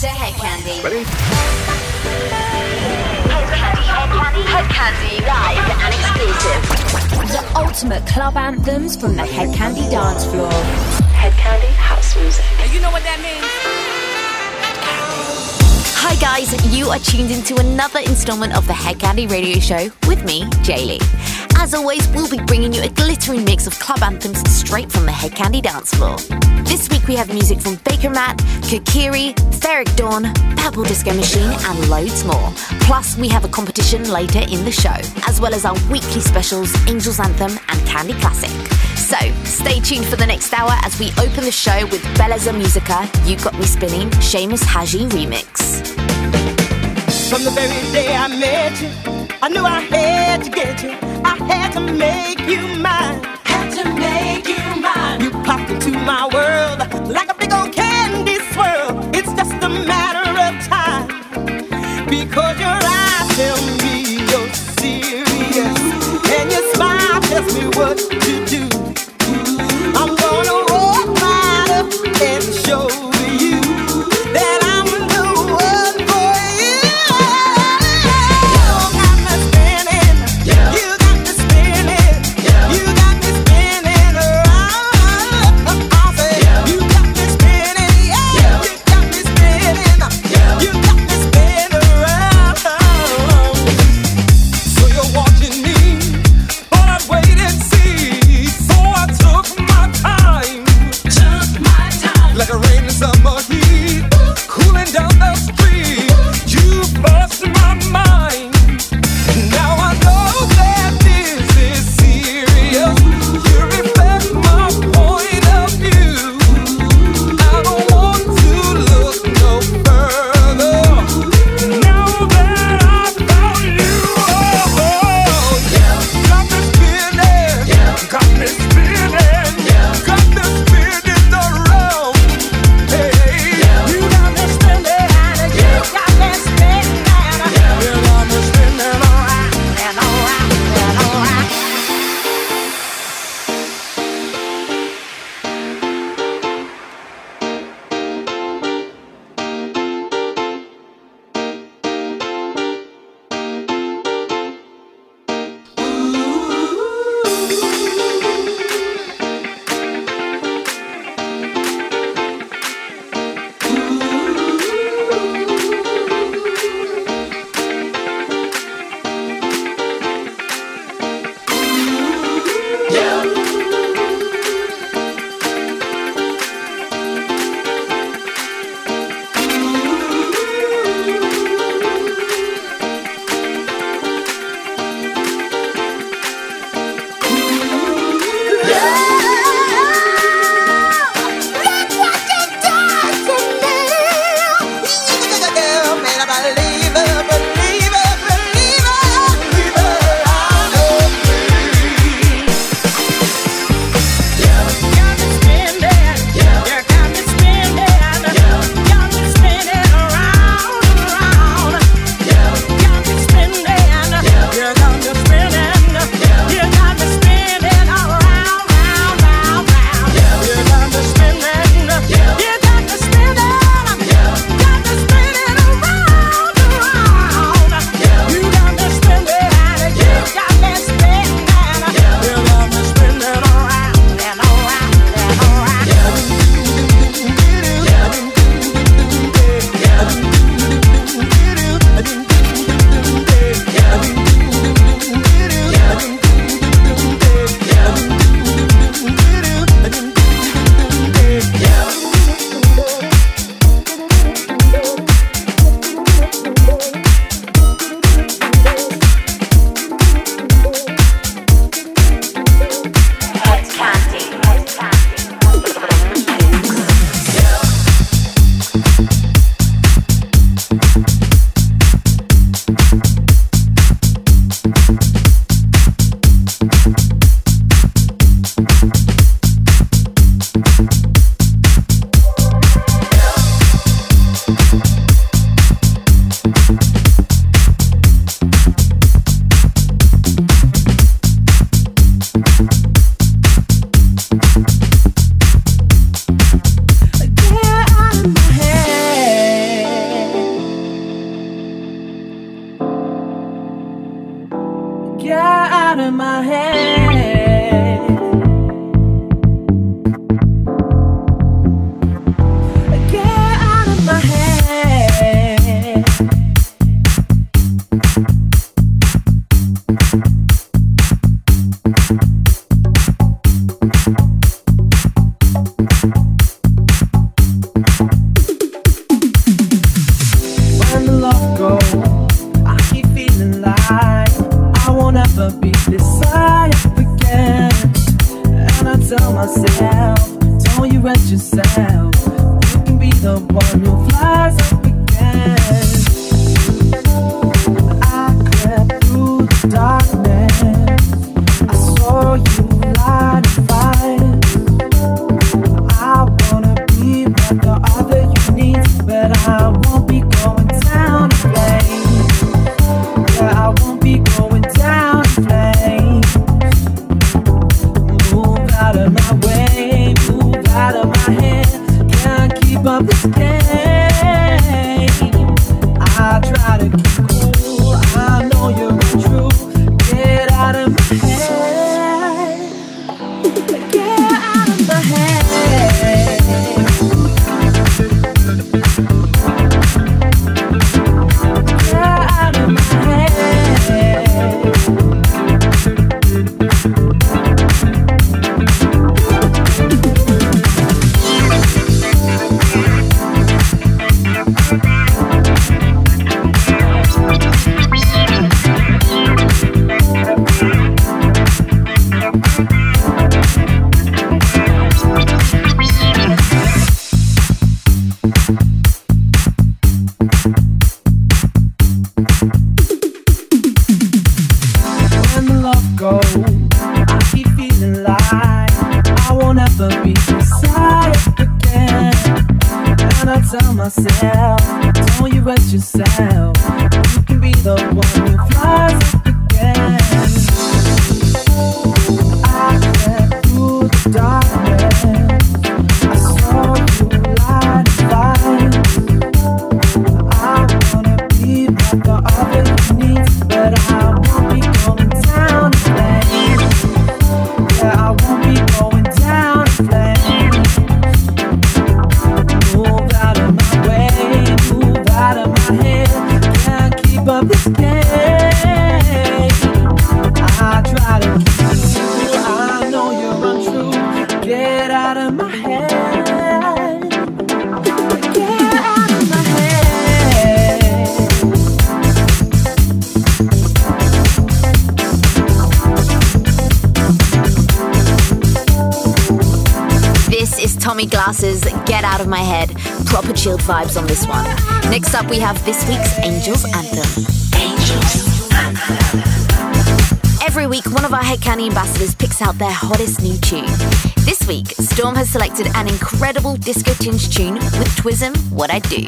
to Hed Kandi. Ready? Hed Kandi, live and exclusive. The ultimate club anthems from the Hed Kandi dance floor. Hed Kandi house music. And you know what that means? Hi guys, you are tuned into another installment of the Hed Kandi Radio Show with me, Jaylee. As always, we'll be bringing you a glittering mix of club anthems straight from the Hed Kandi dance floor. This week we have music from Bakermat, Kokiri, Ferreck Dawn, Purple Disco Machine, and loads more. Plus, we have a competition later in the show, as well as our weekly specials, Angels Anthem and Kandi Classic. So, stay tuned for the next hour as we open the show with Belleza Musica, You Got Me Spinning, Seamus Haji remix. From the very day I met you, I knew I had to get you. I had to make you mine. Had to make you mine. You popped into my world like a big old candy swirl. It's just a matter of time. Because your eyes tell me you're serious. And your smile tells me what to do. I'm gonna walk right up and show myself. Don't you rush yourself. You can be the one who flies up again. Vibes on this one. Next up, we have this week's Angels Anthem. Angels Anthem. Every week, one of our Hedkandi ambassadors picks out their hottest new tune. This week, Storm has selected an incredible disco tinge tune with Twism, What I Do.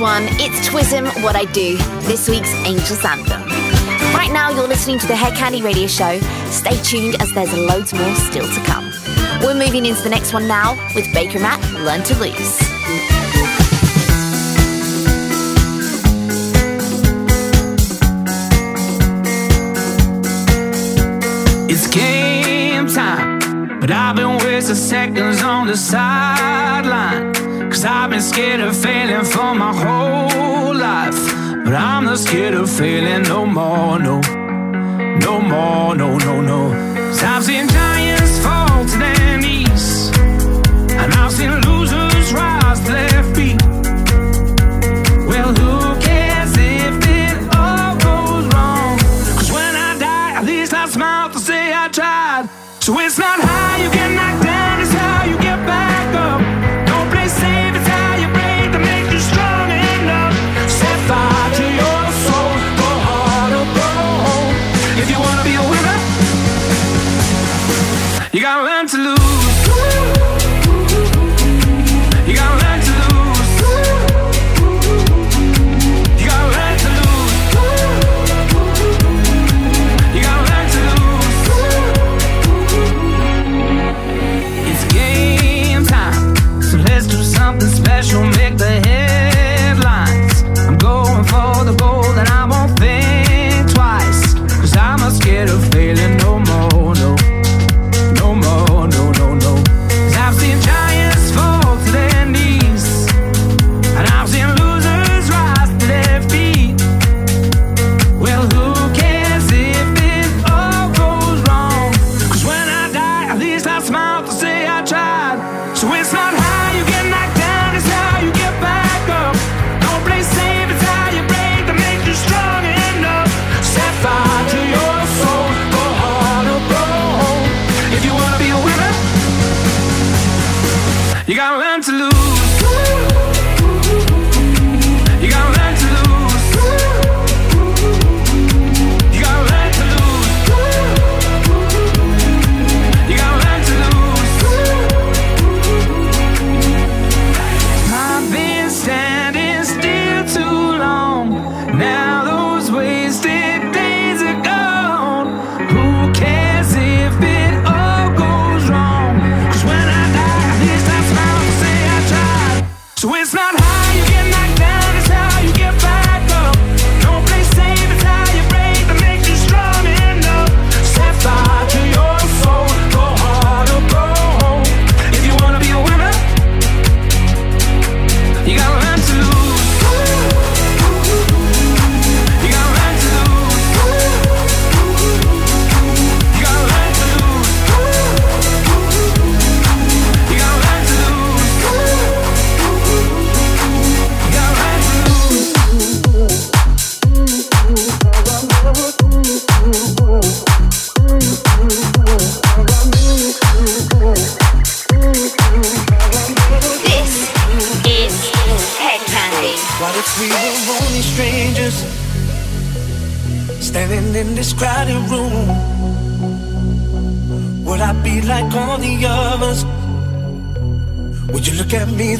one. It's Twism, What I Do, this week's Angel's Anthem. Right now, you're listening to the Hed Kandi Radio Show. Stay tuned as there's loads more still to come. We're moving into the next one now with Bakermat, Learn to Lose. It's game time. But I've been wasting seconds on the sideline. Cause I've been scared of failing for my whole life. But I'm not scared of failing no more, no. No more, no, no, no. Cause I've seen special mix.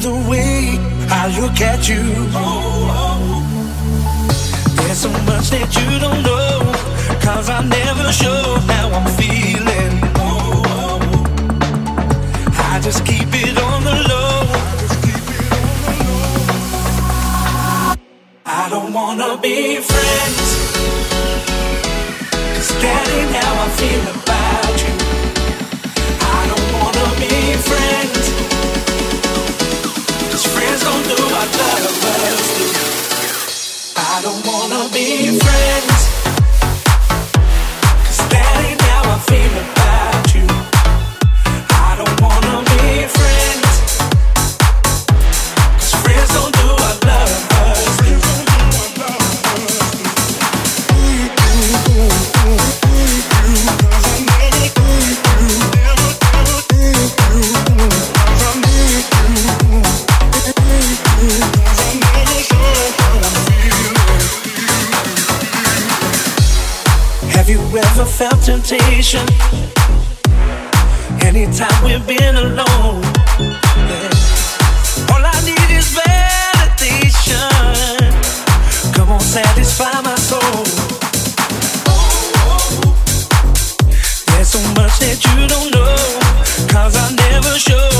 the way I look at you. There's so much that you don't know, cause I never show how I'm feeling. I just keep it on the low. I don't wanna be friends, cause that ain't how I feel about feeling vacation. Anytime we've been alone. Yeah. All I need is validation. Come on, satisfy my soul. There's so much that you don't know. Cause I never show.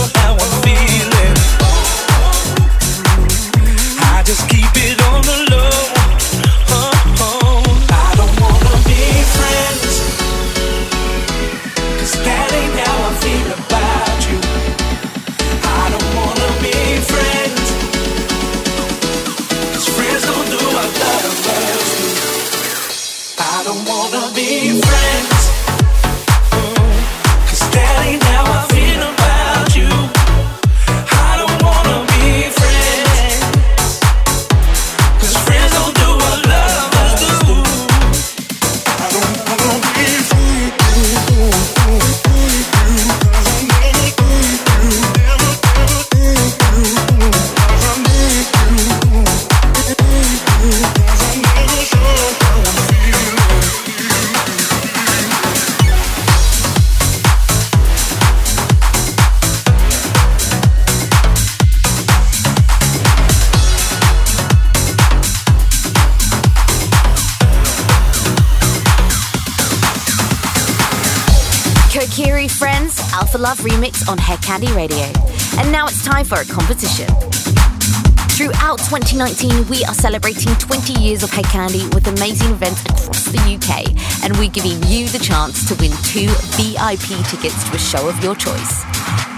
2019, we are celebrating 20 years of Hedkandi with amazing events across the UK, and we're giving you the chance to win two VIP tickets to a show of your choice.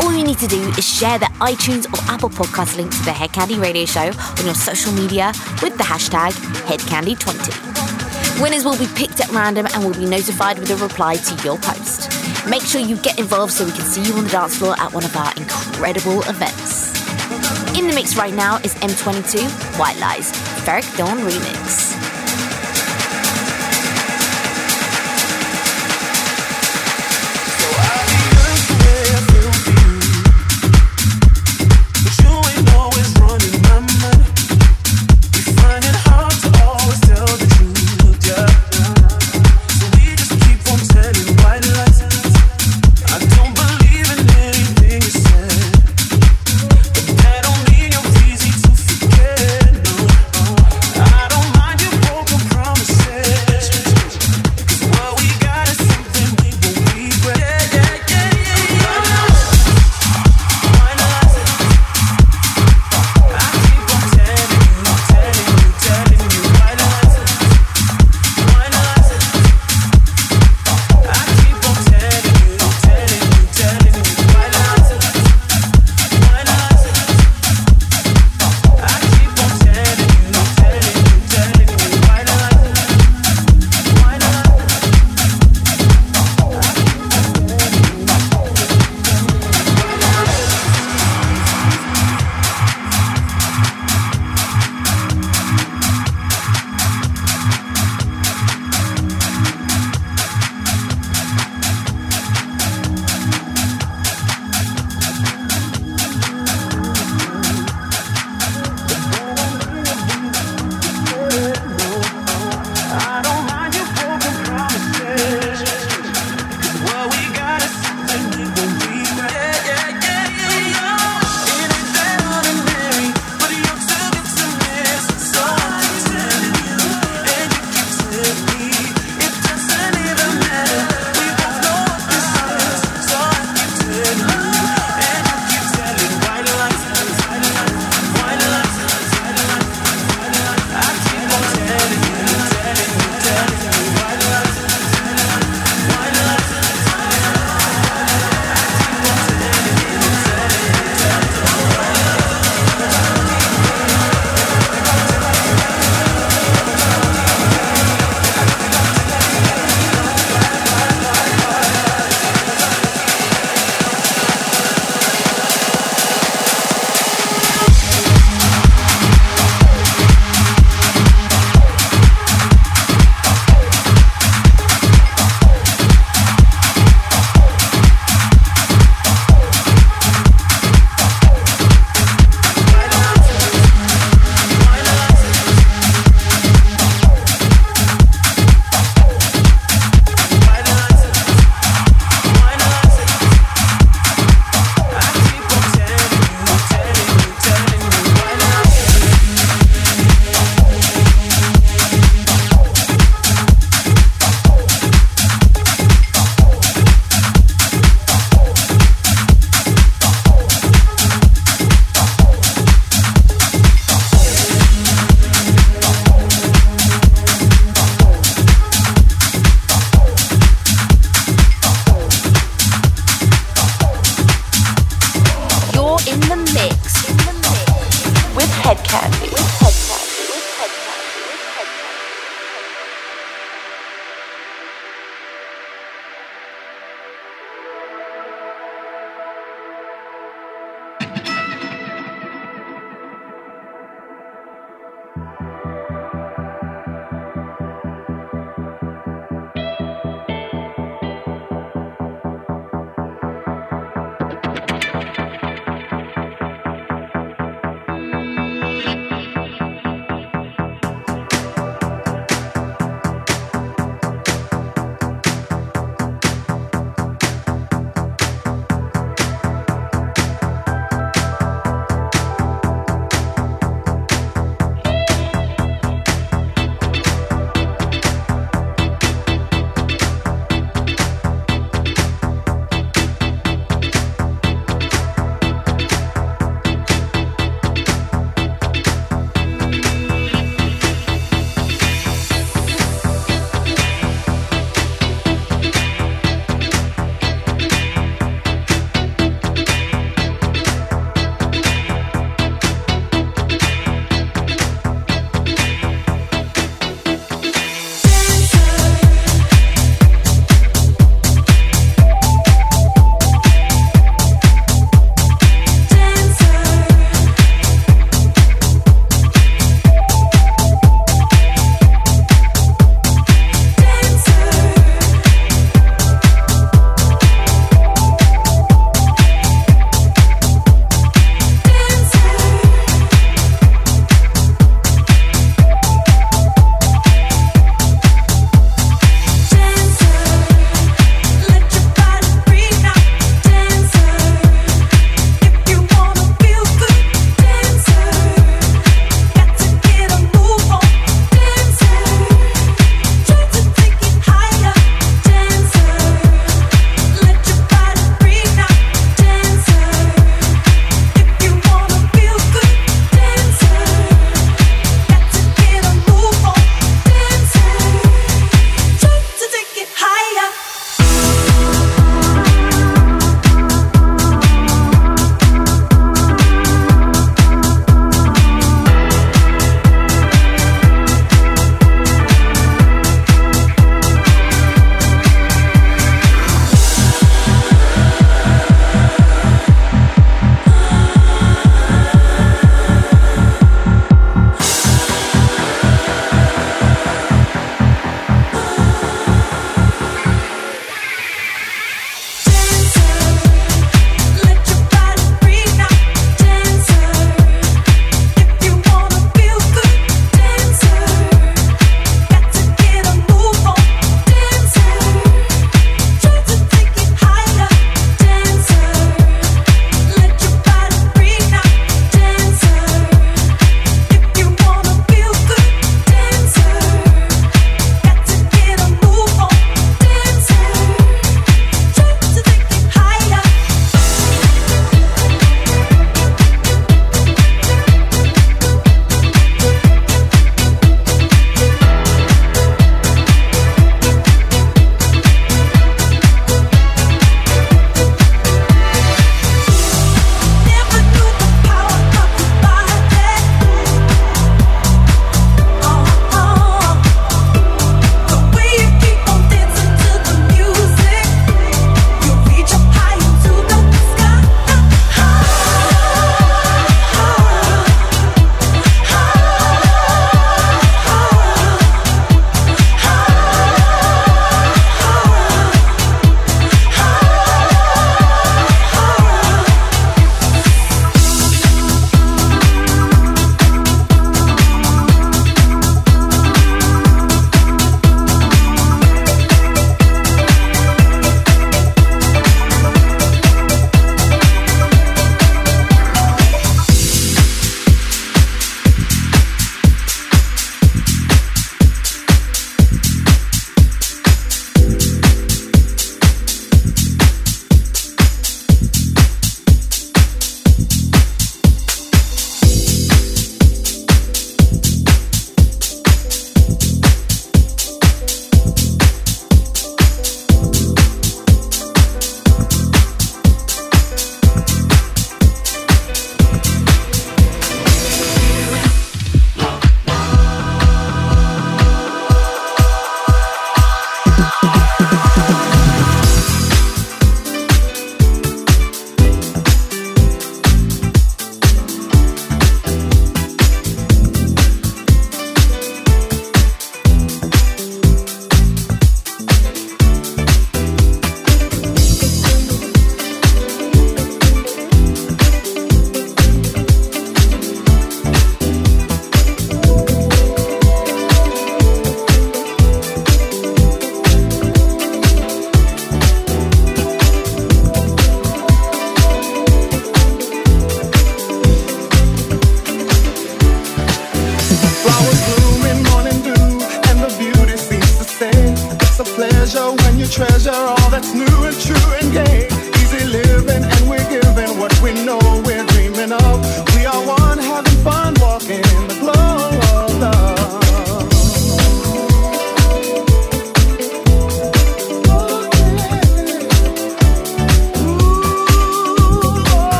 All you need to do is share the iTunes or Apple Podcast link to the Hedkandi Radio Show on your social media with the hashtag Hedkandi20. Winners will be picked at random and will be notified with a reply to your post. Make sure you get involved so we can see you on the dance floor at one of our incredible events. In the mix right now is M22 White Lies, Ferreck Dawn remix.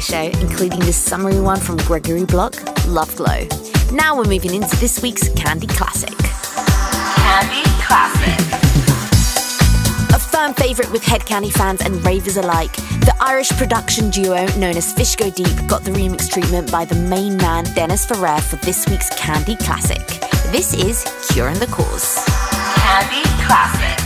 Show, including this summary one from Gregory Block, Love Glow. Now we're moving into this week's Kandi Classic. Kandi Classic. A firm favourite with Hed Kandi fans and ravers alike, the Irish production duo known as Fish Go Deep got the remix treatment by the main man Dennis Ferrer for this week's Kandi Classic. This is Cure and the Cause. Kandi Classic.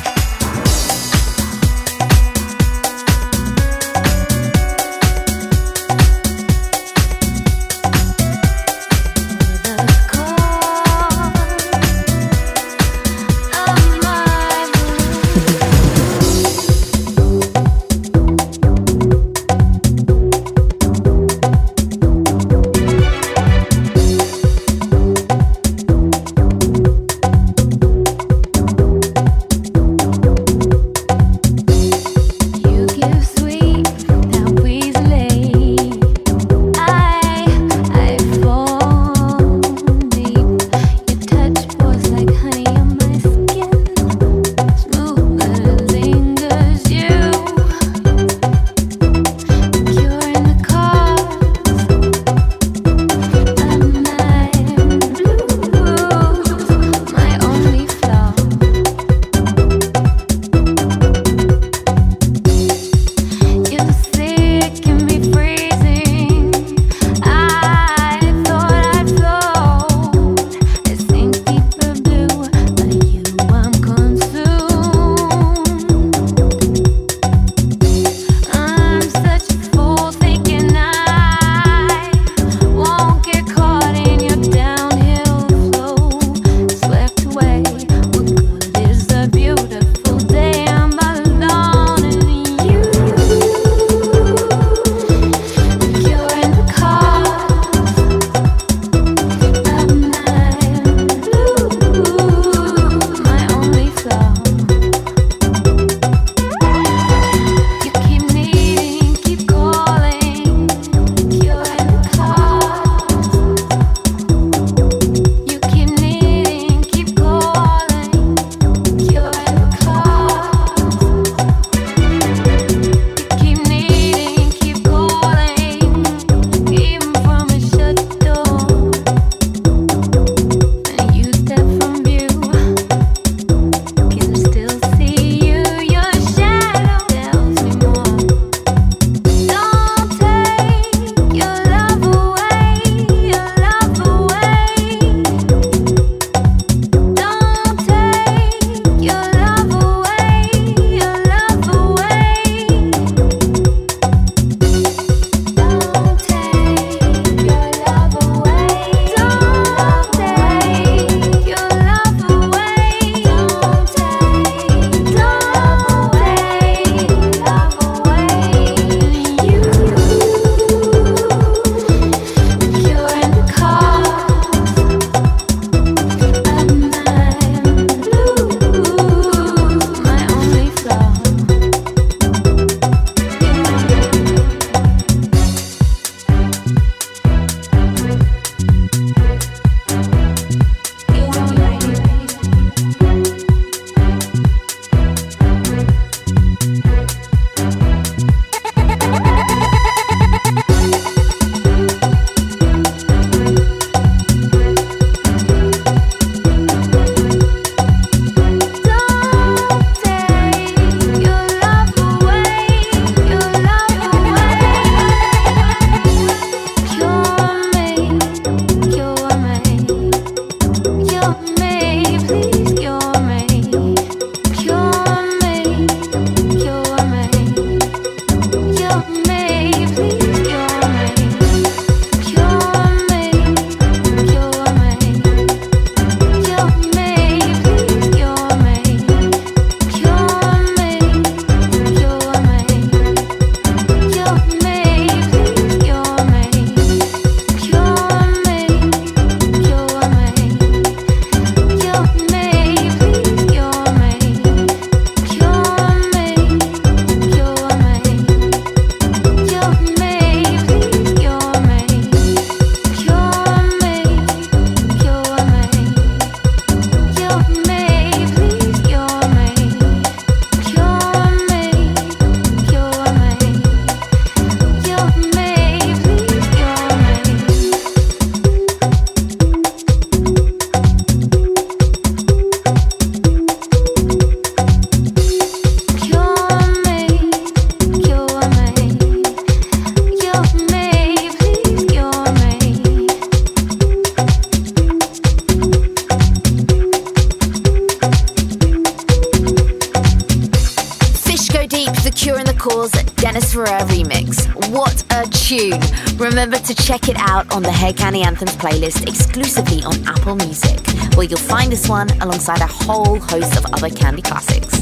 Playlist exclusively on Apple Music, where you'll find this one alongside a whole host of other Kandi classics.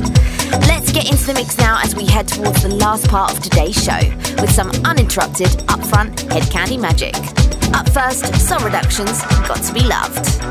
Let's get into the mix now as we head towards the last part of today's show with some uninterrupted, upfront Hed Kandi magic. Up first, Soul Reductions, Got to Be Loved. I just got to be loved.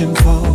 searching for.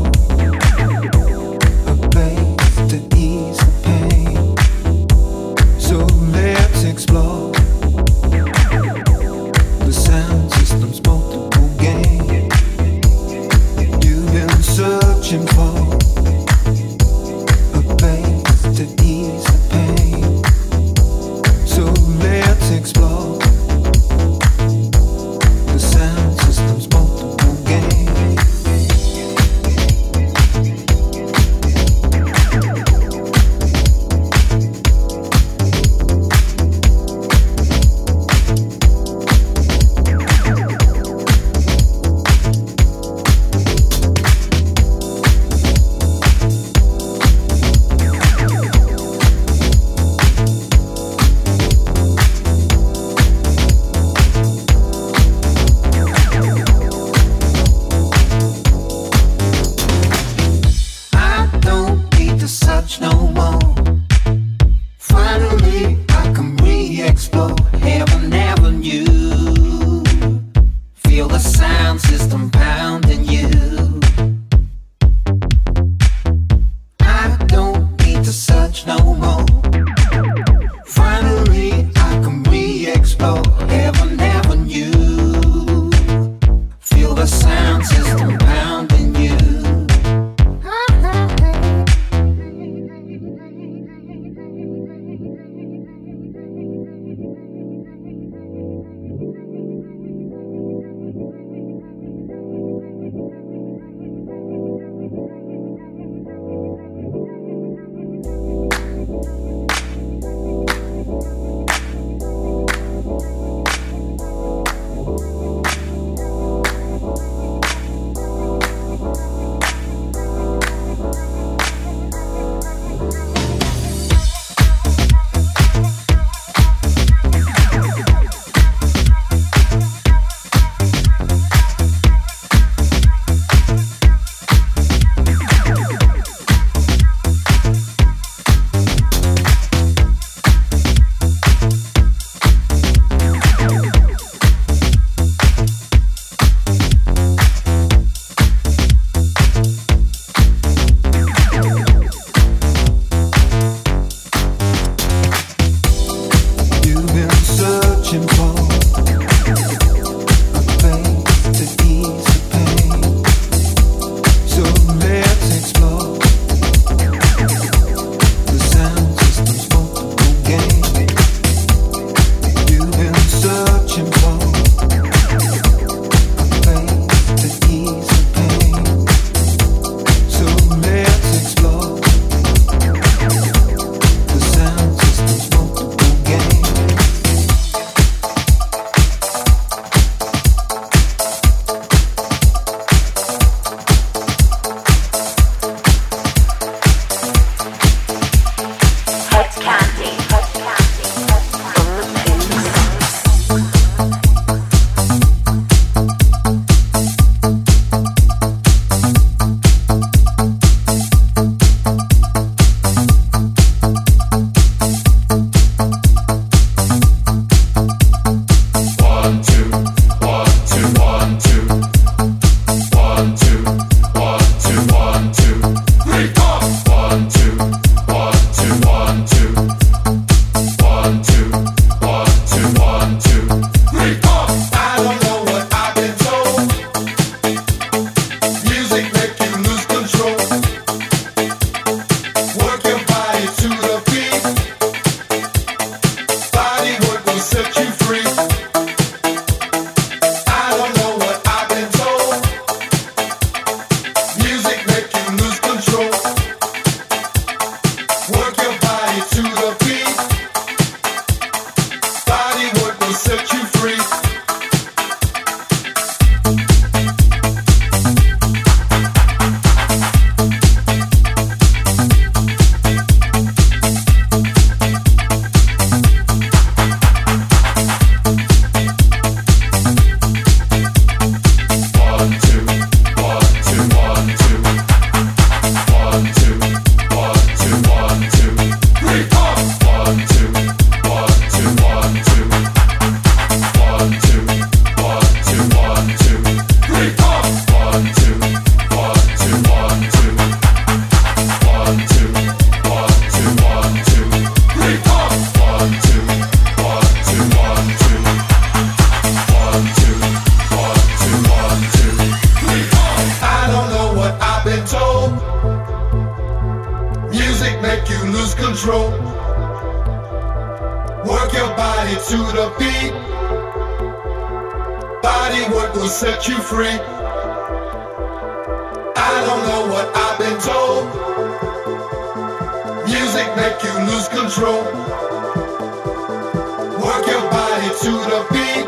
Work your body to the beat.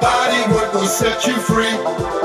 Body work will set you free.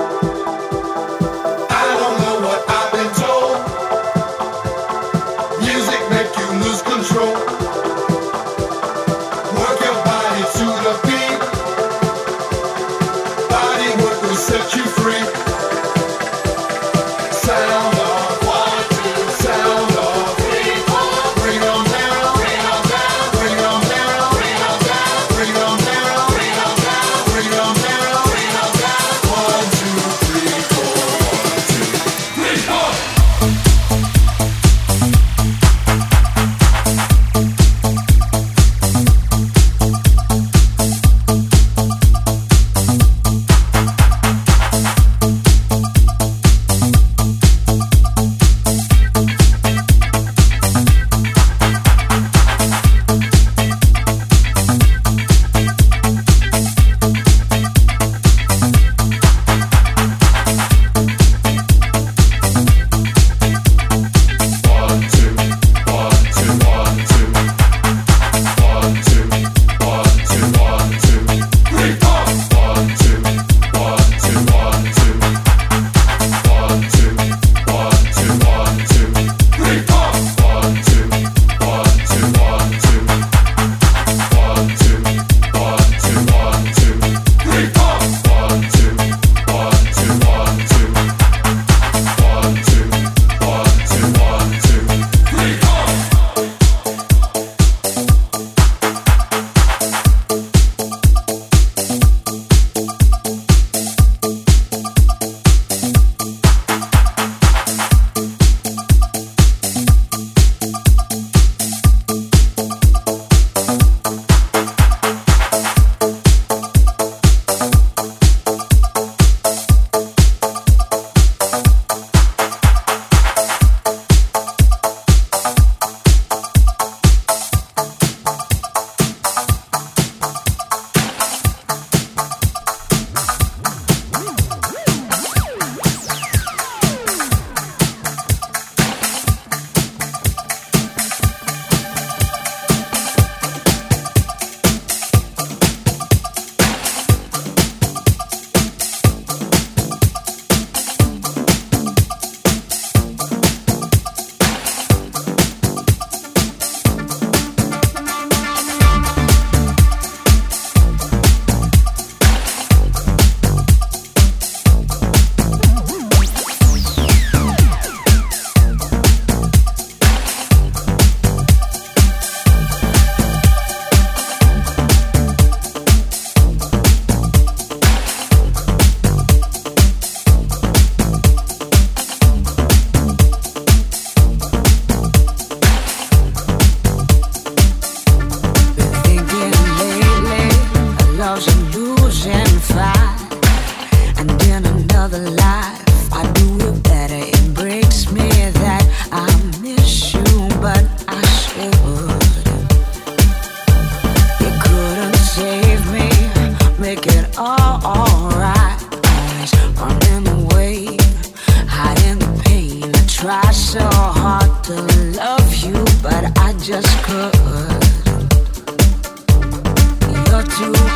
just could. You're too.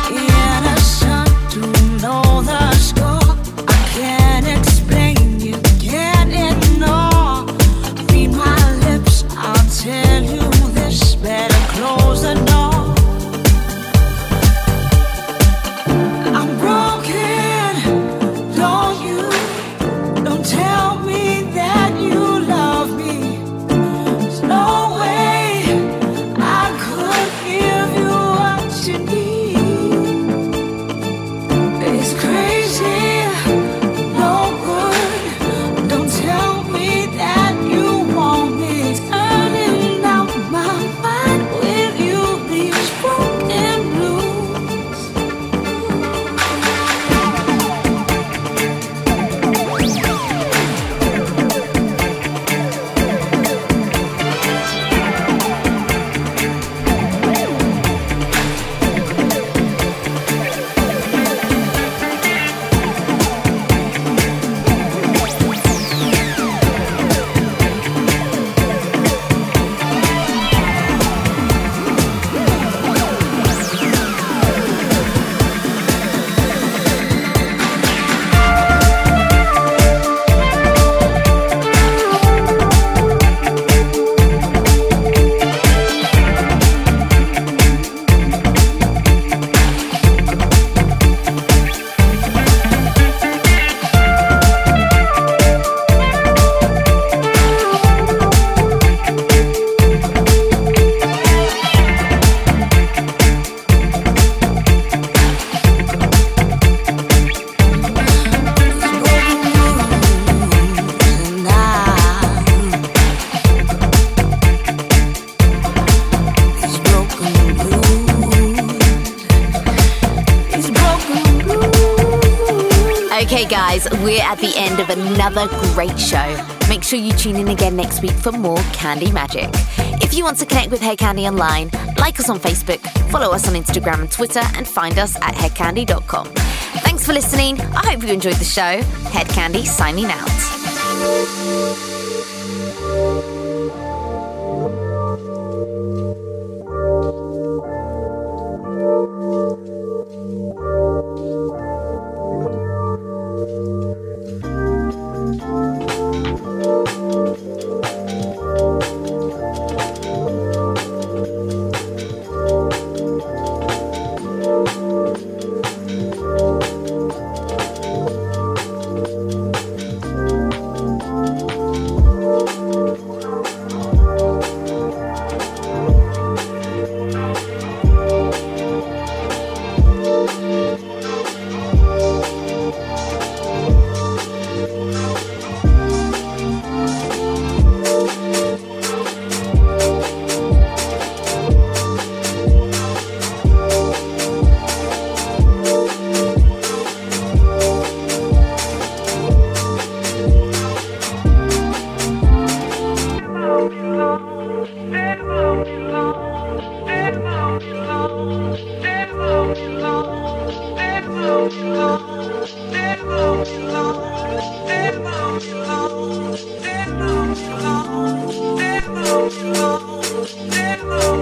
Guys, we're at the end of another great show. Make sure you tune in again next week for more Kandi Magic. If you want to connect with Hedkandi online, like us on Facebook, follow us on Instagram and Twitter, and find us at hedkandi.com. Thanks for listening. I hope you enjoyed the show. Hed Kandi signing out.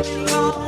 Sight.